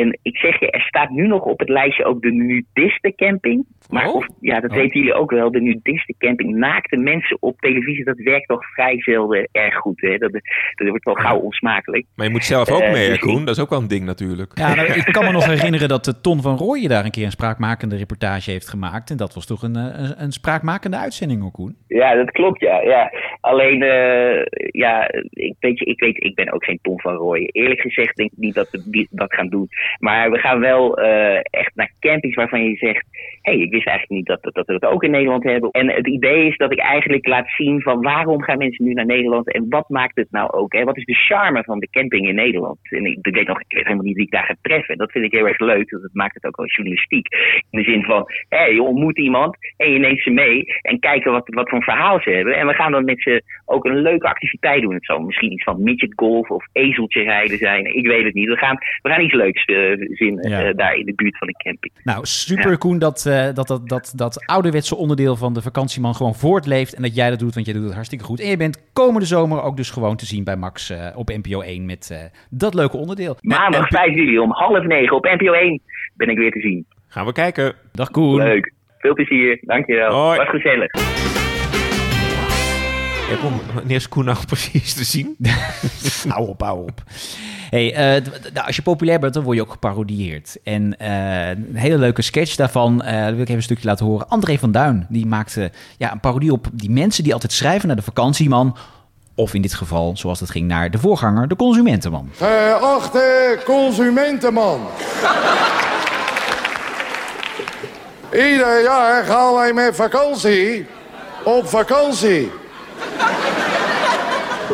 [SPEAKER 11] En ik zeg je, er staat nu nog op het lijstje ook de nudistencamping. Maar of, ja, dat weten jullie ook wel. De nudistencamping. Naakte mensen op televisie, dat werkt toch vrij zelden erg goed. Hè? Dat, dat wordt wel gauw onsmakelijk.
[SPEAKER 2] Maar je moet zelf ook
[SPEAKER 11] Eh,
[SPEAKER 2] mee,
[SPEAKER 11] dus
[SPEAKER 2] Koen. Dat is ook wel een ding natuurlijk.
[SPEAKER 1] Ja, nou, ik kan me nog *laughs* herinneren dat de Ton van Rooyen daar een keer een spraakmakende reportage heeft gemaakt. En dat was toch een, eh, een, een spraakmakende uitzending, hoor, Koen?
[SPEAKER 11] Ja, dat klopt, ja. ja. Alleen, eh, ja, ik, weet je, ik weet, ik ben ook geen Tom van Rooyen. Eerlijk gezegd denk ik niet dat we die- dat gaan doen. Maar we gaan wel eh, echt naar campings waarvan je zegt... hé, hey, ik wist eigenlijk niet dat, dat, dat we dat ook in Nederland hebben. En het idee is dat ik eigenlijk laat zien van waarom gaan mensen nu naar Nederland... en wat maakt het nou ook? Hè? Wat is de charme van de camping in Nederland? En ik, ik weet nog, helemaal niet wie ik daar ga treffen. Dat vind ik heel erg leuk, want dat maakt het ook wel journalistiek. In de zin van, hé, hey, je ontmoet iemand en je neemt ze mee... en kijken wat, wat voor een verhaal ze hebben. En we gaan dan met ze ook een leuke activiteit doen. Het zal misschien iets van midget golf of ezeltje rijden zijn. Ik weet het niet. We gaan, we gaan iets leuks eh,
[SPEAKER 1] Ja.
[SPEAKER 11] eh, daar in de buurt van de camping.
[SPEAKER 1] Nou, super Koen dat, eh, dat, dat, dat, dat ouderwetse onderdeel van de vakantieman gewoon voortleeft. En dat jij dat doet, want jij doet het hartstikke goed. En je bent komende zomer ook dus gewoon te zien bij Max eh, op NPO 1 met eh, dat leuke onderdeel.
[SPEAKER 11] Maandag 5 juli om half negen op NPO 1 ben ik weer te zien.
[SPEAKER 2] Gaan we kijken.
[SPEAKER 1] Dag Koen.
[SPEAKER 11] Leuk. Veel plezier. Dankjewel.
[SPEAKER 2] Hoi.
[SPEAKER 11] Was gezellig.
[SPEAKER 2] Ja, Koen, wanneer is Koen nou *laughs* precies te zien? *laughs*
[SPEAKER 1] hou op, hou op. Hey, eh, nou, als je populair bent, dan word je ook geparodieerd. En eh, een hele leuke sketch daarvan, eh, wil ik even een stukje laten horen. André van Duin, die maakte ja, een parodie op die mensen die altijd schrijven naar de vakantieman. Of in dit geval, zoals het ging, naar de voorganger, de consumentenman.
[SPEAKER 14] Geachte consumentenman. Ieder jaar gaan wij met vakantie op vakantie.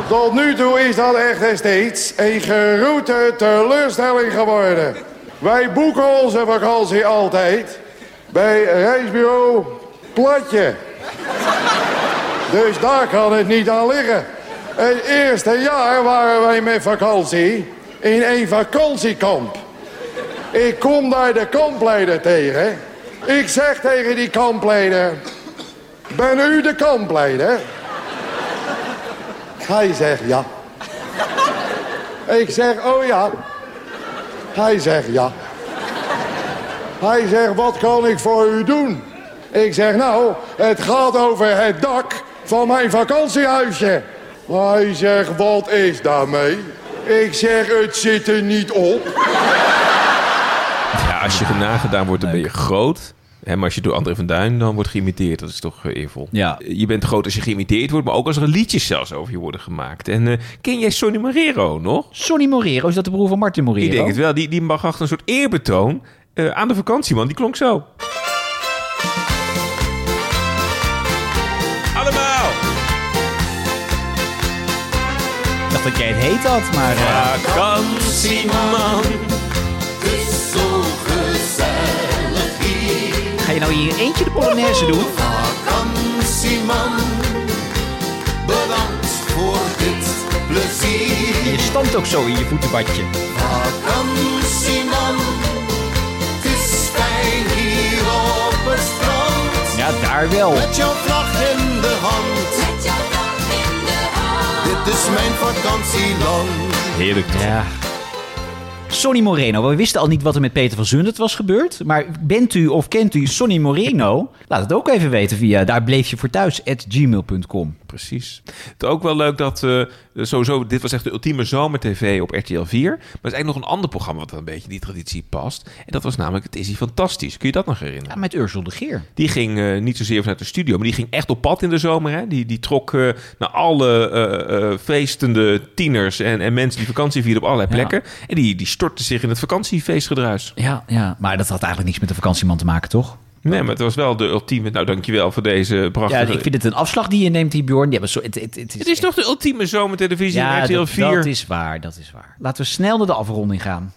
[SPEAKER 14] Tot nu toe is dat echt steeds een geroute teleurstelling geworden. Wij boeken onze vakantie altijd bij reisbureau Platje. Dus daar kan het niet aan liggen. Het eerste jaar waren wij met vakantie in een vakantiekamp. Ik kom daar de kampleider tegen. Ik zeg tegen die kampleider... Ben u de kampleider? Hij zegt ja. Ik zeg, oh ja. Hij zegt ja. Hij zegt, wat kan ik voor u doen? Ik zeg, nou, het gaat over het dak van mijn vakantiehuisje. Hij zegt, wat is daarmee? Ik zeg, het zit er niet op.
[SPEAKER 2] Ja, als je nagedaan wordt, dan ben je groot. Hè, maar als je door André van Duin dan wordt geïmiteerd, dat is toch eh, eervol.
[SPEAKER 1] Ja.
[SPEAKER 2] Je bent groot als je geïmiteerd wordt, maar ook als er liedjes zelfs over je worden gemaakt. En eh, ken jij Sonny Morero nog?
[SPEAKER 1] Sonny Morero, is dat de broer van Martin Morero?
[SPEAKER 2] Ik denk het wel. Die, die mag achter een soort eerbetoon eh, aan de vakantieman. Die klonk zo. Allemaal!
[SPEAKER 1] Ik dacht dat jij het heet had, maar... eh,
[SPEAKER 2] Vakantieman.
[SPEAKER 1] Je nou in je eentje de Polonaise doen?
[SPEAKER 15] Vakantieman, bedankt voor dit plezier.
[SPEAKER 1] Je stamt ook zo in je voetenbadje.
[SPEAKER 15] Vakantieman, het is fijn hier op het strand.
[SPEAKER 1] Ja, daar wel.
[SPEAKER 15] Met jouw vlag in de hand. Met jouw vlag in de hand. Dit is mijn vakantieland.
[SPEAKER 2] Heerlijk toch?
[SPEAKER 1] Ja. Sonny Moreno. We wisten al niet wat er met Peter van Zundert was gebeurd. Maar bent u of kent u Sonny Moreno? Laat het ook even weten via daar voor thuis gmail.com.
[SPEAKER 2] Precies. Het is ook wel leuk dat eh, sowieso, dit was echt de ultieme zomer-tv op RTL 4. Maar er is eigenlijk nog een ander programma wat een beetje die traditie past. En dat was namelijk Het is hier fantastisch. Kun je dat nog herinneren?
[SPEAKER 1] Ja, met Ursel de Geer.
[SPEAKER 2] Die ging eh, niet zozeer vanuit de studio, maar die ging echt op pad in de zomer. Hè? Die, die trok eh, naar alle feestende tieners en, en mensen die vakantie vierden op allerlei
[SPEAKER 1] Ja.
[SPEAKER 2] plekken. En die, die stortte zich in het vakantiefeestgedruis.
[SPEAKER 1] Ja, ja, maar dat had eigenlijk niets met de vakantieman te maken, toch?
[SPEAKER 2] Nee, maar het was wel de ultieme... Nou, dankjewel voor deze
[SPEAKER 1] Ja,
[SPEAKER 2] prachtige...
[SPEAKER 1] ik vind het een afslag die je neemt, die Bjorn. Ja, maar zo, het, het, het is,
[SPEAKER 2] Het is toch de ultieme zomertelevisie
[SPEAKER 1] ja,
[SPEAKER 2] in RTL
[SPEAKER 1] dat,
[SPEAKER 2] 4?
[SPEAKER 1] dat is waar, dat is waar. Laten we snel naar de afronding gaan.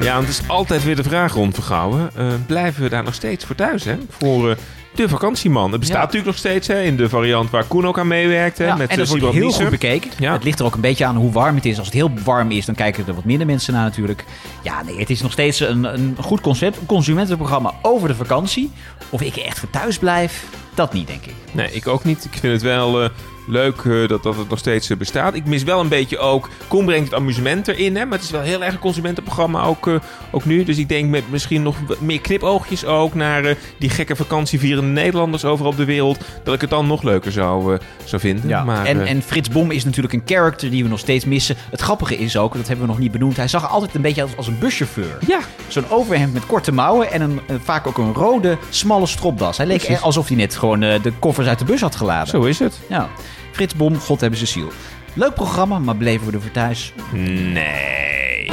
[SPEAKER 2] Ja, want het is altijd weer de vraag rond Vergouwen. Eh, blijven we daar nog steeds voor thuis, hè? Voor eh, de vakantieman. Het bestaat
[SPEAKER 1] Ja.
[SPEAKER 2] natuurlijk nog steeds, hè? In de variant waar Koen ook aan meewerkt, hè?
[SPEAKER 1] Ja,
[SPEAKER 2] met
[SPEAKER 1] en dat
[SPEAKER 2] eh,
[SPEAKER 1] wordt heel goed bekeken.
[SPEAKER 2] Ja.
[SPEAKER 1] Het ligt er ook een beetje aan hoe warm het is. Als het heel warm is, dan kijken er wat minder mensen naar natuurlijk. Ja, nee, het is nog steeds een, een goed concept. Een consumentenprogramma over de vakantie. Of ik er echt voor thuis blijf, dat niet, denk ik.
[SPEAKER 2] Nee, ik ook niet. Ik vind het wel eh, leuk eh, dat, dat het nog steeds eh, bestaat. Ik mis wel een beetje ook... Koen brengt het amusement erin, hè? Maar het is wel heel erg een consumentenprogramma ook, eh, ook nu. Dus ik denk met misschien nog meer knipoogjes ook... naar eh, die gekke vakantievierende Nederlanders overal op de wereld... dat ik het dan nog leuker zou, eh, zou vinden.
[SPEAKER 1] Ja,
[SPEAKER 2] maar,
[SPEAKER 1] en, en Frits Bom is natuurlijk een character die we nog steeds missen. Het grappige is ook, dat hebben we nog niet benoemd, hij zag er altijd een beetje als, als een buschauffeur.
[SPEAKER 2] Ja.
[SPEAKER 1] Zo'n overhemd met korte mouwen en een, een- vaak ook een rode, smalle stropdas. Hij leek
[SPEAKER 2] Precies.
[SPEAKER 1] alsof hij net gewoon eh, de koffers uit de bus had geladen.
[SPEAKER 2] Zo is het.
[SPEAKER 1] Ja. Frits Bom, God hebben ze ziel. Leuk programma, maar bleven we er voor thuis?
[SPEAKER 2] Nee.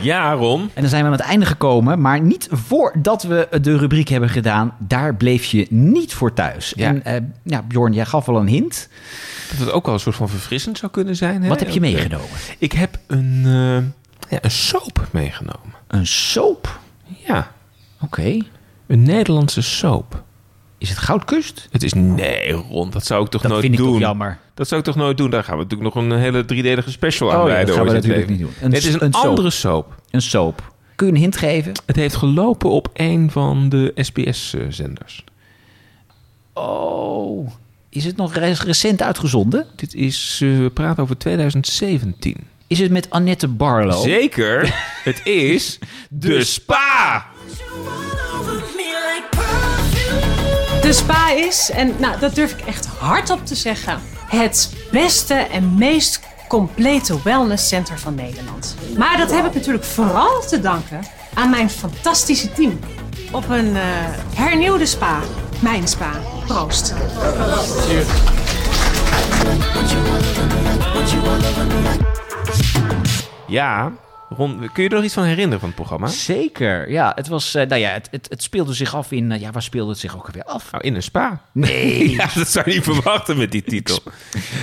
[SPEAKER 2] Ja, Ron.
[SPEAKER 1] En dan zijn we aan het einde gekomen, maar niet voordat we de rubriek hebben gedaan. Daar bleef je niet voor thuis.
[SPEAKER 2] Ja.
[SPEAKER 1] En eh, ja, Bjorn, jij gaf al een hint.
[SPEAKER 2] Dat het ook wel een soort van verfrissend zou kunnen zijn. Hè?
[SPEAKER 1] Wat heb je
[SPEAKER 2] eh,
[SPEAKER 1] meegenomen?
[SPEAKER 2] Ik heb een, eh, ja, een soap meegenomen.
[SPEAKER 1] Een soap?
[SPEAKER 2] Ja.
[SPEAKER 1] Oké.
[SPEAKER 2] Een Nederlandse soap.
[SPEAKER 1] Is het Goudkust?
[SPEAKER 2] Het is nee, Ron. Dat zou ik toch
[SPEAKER 1] Dat
[SPEAKER 2] nooit
[SPEAKER 1] vind ik
[SPEAKER 2] doen.
[SPEAKER 1] toch jammer.
[SPEAKER 2] Dat zou ik toch nooit doen. Daar gaan we natuurlijk nog een hele driedelige special aan
[SPEAKER 1] Oh ja, dat gaan we natuurlijk niet doen. Een
[SPEAKER 2] het is een, andere soap.
[SPEAKER 1] Een soap. Kun je een hint geven?
[SPEAKER 2] Het heeft gelopen op een van de SBS-zenders.
[SPEAKER 1] Oh. Is het nog re- recent uitgezonden?
[SPEAKER 2] Dit is, eh, we praten over 2017.
[SPEAKER 1] Is het met Annette Barlow?
[SPEAKER 2] Zeker. *laughs* het is de Spa.
[SPEAKER 16] De spa is, en nou, dat durf ik echt hardop te zeggen, het beste en meest complete wellnesscenter van Nederland. Maar dat heb ik natuurlijk vooral te danken aan mijn fantastische team. Op een eh, hernieuwde spa. Mijn spa. Proost.
[SPEAKER 2] Ja, Ron, kun je er nog iets van herinneren van het programma?
[SPEAKER 1] Zeker, ja. Het, was, eh, nou ja, het, het, het speelde zich af in... eh, ja, waar speelde het zich ook alweer af?
[SPEAKER 2] Nou, in een spa.
[SPEAKER 1] Nee. *laughs*
[SPEAKER 2] ja, dat zou je niet verwachten met die titel.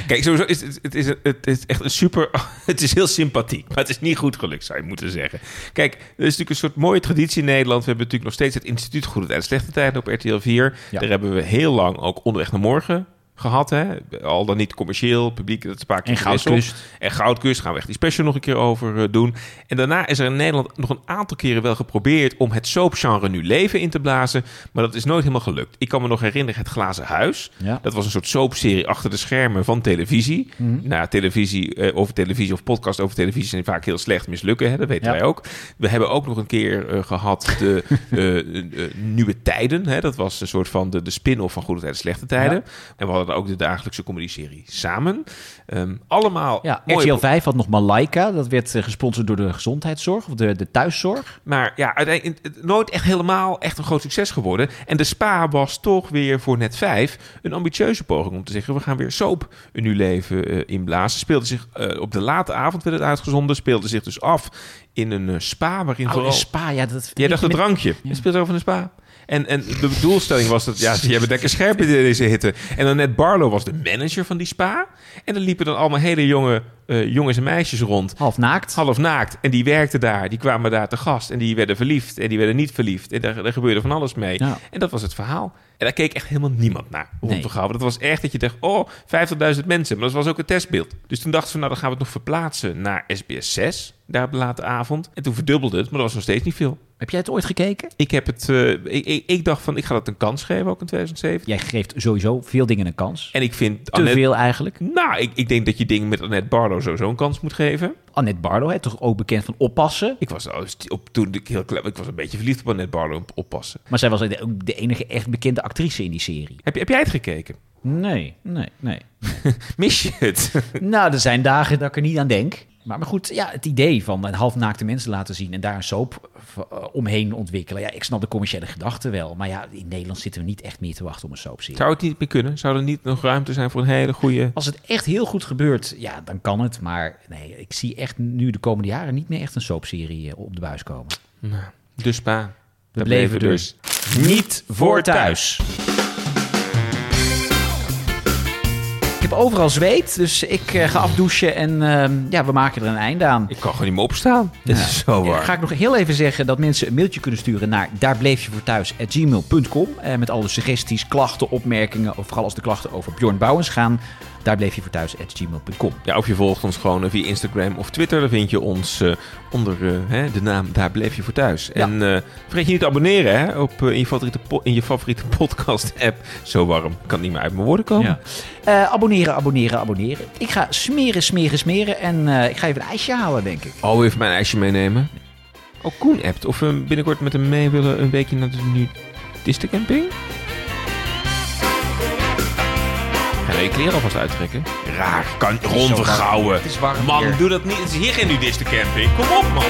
[SPEAKER 2] Kijk, sowieso is het, het, is, het is echt een super... *laughs* Het is heel sympathiek, maar het is niet goed gelukt, zou je moeten zeggen. Kijk, er is natuurlijk een soort mooie traditie in Nederland. We hebben natuurlijk nog steeds het Instituut Goede Tijden Slechte Tijden op RTL 4.
[SPEAKER 1] Ja.
[SPEAKER 2] Daar hebben we heel lang ook Onderweg naar Morgen gehad. Hè? Al dan niet commercieel, publiek, dat is een paar keer
[SPEAKER 1] En. Goudkust.
[SPEAKER 2] En Goudkust gaan we echt die special nog een keer over eh, doen. En daarna is er in Nederland nog een aantal keren wel geprobeerd om het soapgenre nu leven in te blazen. Maar dat is nooit helemaal gelukt. Ik kan me nog herinneren het Glazen Huis.
[SPEAKER 1] Ja.
[SPEAKER 2] Dat was een soort soapserie achter de schermen van televisie. Nou, ja, televisie eh, over televisie of podcast over televisie zijn vaak heel slecht mislukken. Hè? Dat weten
[SPEAKER 1] Ja.
[SPEAKER 2] wij ook. We hebben ook nog een keer eh, gehad de *laughs* Nieuwe Tijden. Hè? Dat was een soort van de, de spin-off van Goede Tijden, Slechte Tijden.
[SPEAKER 1] Ja.
[SPEAKER 2] En we hadden ook de dagelijkse comedy-serie Samen. Ehm, allemaal
[SPEAKER 1] Ja, RTL 5 had nog Malaika. Dat werd eh, gesponsord door de gezondheidszorg of de, de thuiszorg.
[SPEAKER 2] Maar ja, uiteindelijk nooit echt helemaal echt een groot succes geworden. En de Spa was toch weer voor net 5 een ambitieuze poging om te zeggen... we gaan weer soap een nieuw leven eh, inblazen. Speelde zich eh, op de late avond werd het uitgezonden. Speelde zich dus af in een spa waarin
[SPEAKER 1] Oh,
[SPEAKER 2] vooral...
[SPEAKER 1] een spa, ja. Dat,
[SPEAKER 2] Jij dacht een drankje. Je speelt over een spa. En, en de doelstelling was dat, ja, jij bent lekker scherp in deze hitte. En dan net Barlow was de manager van die spa. En dan liepen dan allemaal hele jonge eh, jongens en meisjes rond.
[SPEAKER 1] Half naakt.
[SPEAKER 2] Half naakt. En die werkten daar. Die kwamen daar te gast. En die werden verliefd. En die werden niet verliefd. En daar, daar gebeurde van alles mee.
[SPEAKER 1] Ja.
[SPEAKER 2] En dat was het verhaal. En daar keek echt helemaal niemand naar. Rond te houden. Dat was echt dat je dacht, oh, 50.000 mensen. Maar dat was ook een testbeeld. Dus toen dachten we, nou, dan gaan we het nog verplaatsen naar SBS 6. Daar op de late avond. En toen verdubbelde het. Maar dat was nog steeds niet veel.
[SPEAKER 1] Heb jij het ooit gekeken?
[SPEAKER 2] Ik heb het. eh, ik, ik, ik dacht van, ik ga dat een kans geven ook in 2007.
[SPEAKER 1] Jij geeft sowieso veel dingen een kans.
[SPEAKER 2] En ik vind.
[SPEAKER 1] Te veel eigenlijk.
[SPEAKER 2] Nou, ik, ik denk dat je dingen met Annette Barlow sowieso een kans moet geven.
[SPEAKER 1] Annette Barlow, hè, toch ook bekend van oppassen.
[SPEAKER 2] Ik was op, toen ik heel ik was een beetje verliefd op Annette Barlow op oppassen.
[SPEAKER 1] Maar zij was ook de enige echt bekende actrice in die serie.
[SPEAKER 2] Heb, je- heb jij het gekeken?
[SPEAKER 1] Nee, nee, nee. *laughs*
[SPEAKER 2] Mis je het?
[SPEAKER 1] nou, er zijn dagen dat ik er niet aan denk. Maar, maar goed, ja, het idee van een halfnaakte mensen laten zien... en daar een soap eh, omheen ontwikkelen. Ja, ik snap de commerciële gedachte wel. Maar ja, in Nederland zitten we niet echt meer te wachten op een soapserie.
[SPEAKER 2] Zou het niet meer kunnen? Zou er niet nog ruimte zijn voor een hele goede...
[SPEAKER 1] Als het echt heel goed gebeurt, ja, dan kan het. Maar nee, ik zie echt nu de komende jaren niet meer echt een soapserie eh, op de buis komen.
[SPEAKER 2] Nou, de spa.
[SPEAKER 1] We bleven dus niet voor thuis. Ik heb overal zweet, dus ik eh, ga afdouchen en ehm, ja, we maken er een einde aan.
[SPEAKER 2] Ik kan gewoon niet meer opstaan. Dit is zo
[SPEAKER 1] Ja,
[SPEAKER 2] warm.
[SPEAKER 1] ga ik nog heel even zeggen dat mensen een mailtje kunnen sturen naar daarbleefjevoorthuis.gmail.com eh, met alle suggesties, klachten, opmerkingen, of vooral als de klachten over Bjorn Bouwens gaan. Daarbleefjevoorthuis.gmail.com.
[SPEAKER 2] Ja, of je volgt ons gewoon via Instagram of Twitter. Dan vind je ons eh, onder de naam Daar Bleef Je Voor Thuis. En vergeet je niet te abonneren hè, op, in, je favoriete in je favoriete *laughs* podcast-app. Zo warm. Kan niet meer uit mijn woorden komen.
[SPEAKER 1] Ja. Eh, abonneren, abonneren, abonneren. Ik ga smeren, smeren, smeren en eh, ik ga even een ijsje halen, denk ik.
[SPEAKER 2] Oh, even mijn ijsje meenemen. Oh, Koen appt. Of we binnenkort met hem mee willen een weekje naar de nudistencamping. Ga je je kleren alvast uittrekken? Raar. Kan rondvergouwen. Man, doe dat niet. Het is hier geen nudistencamping. Kom op, man.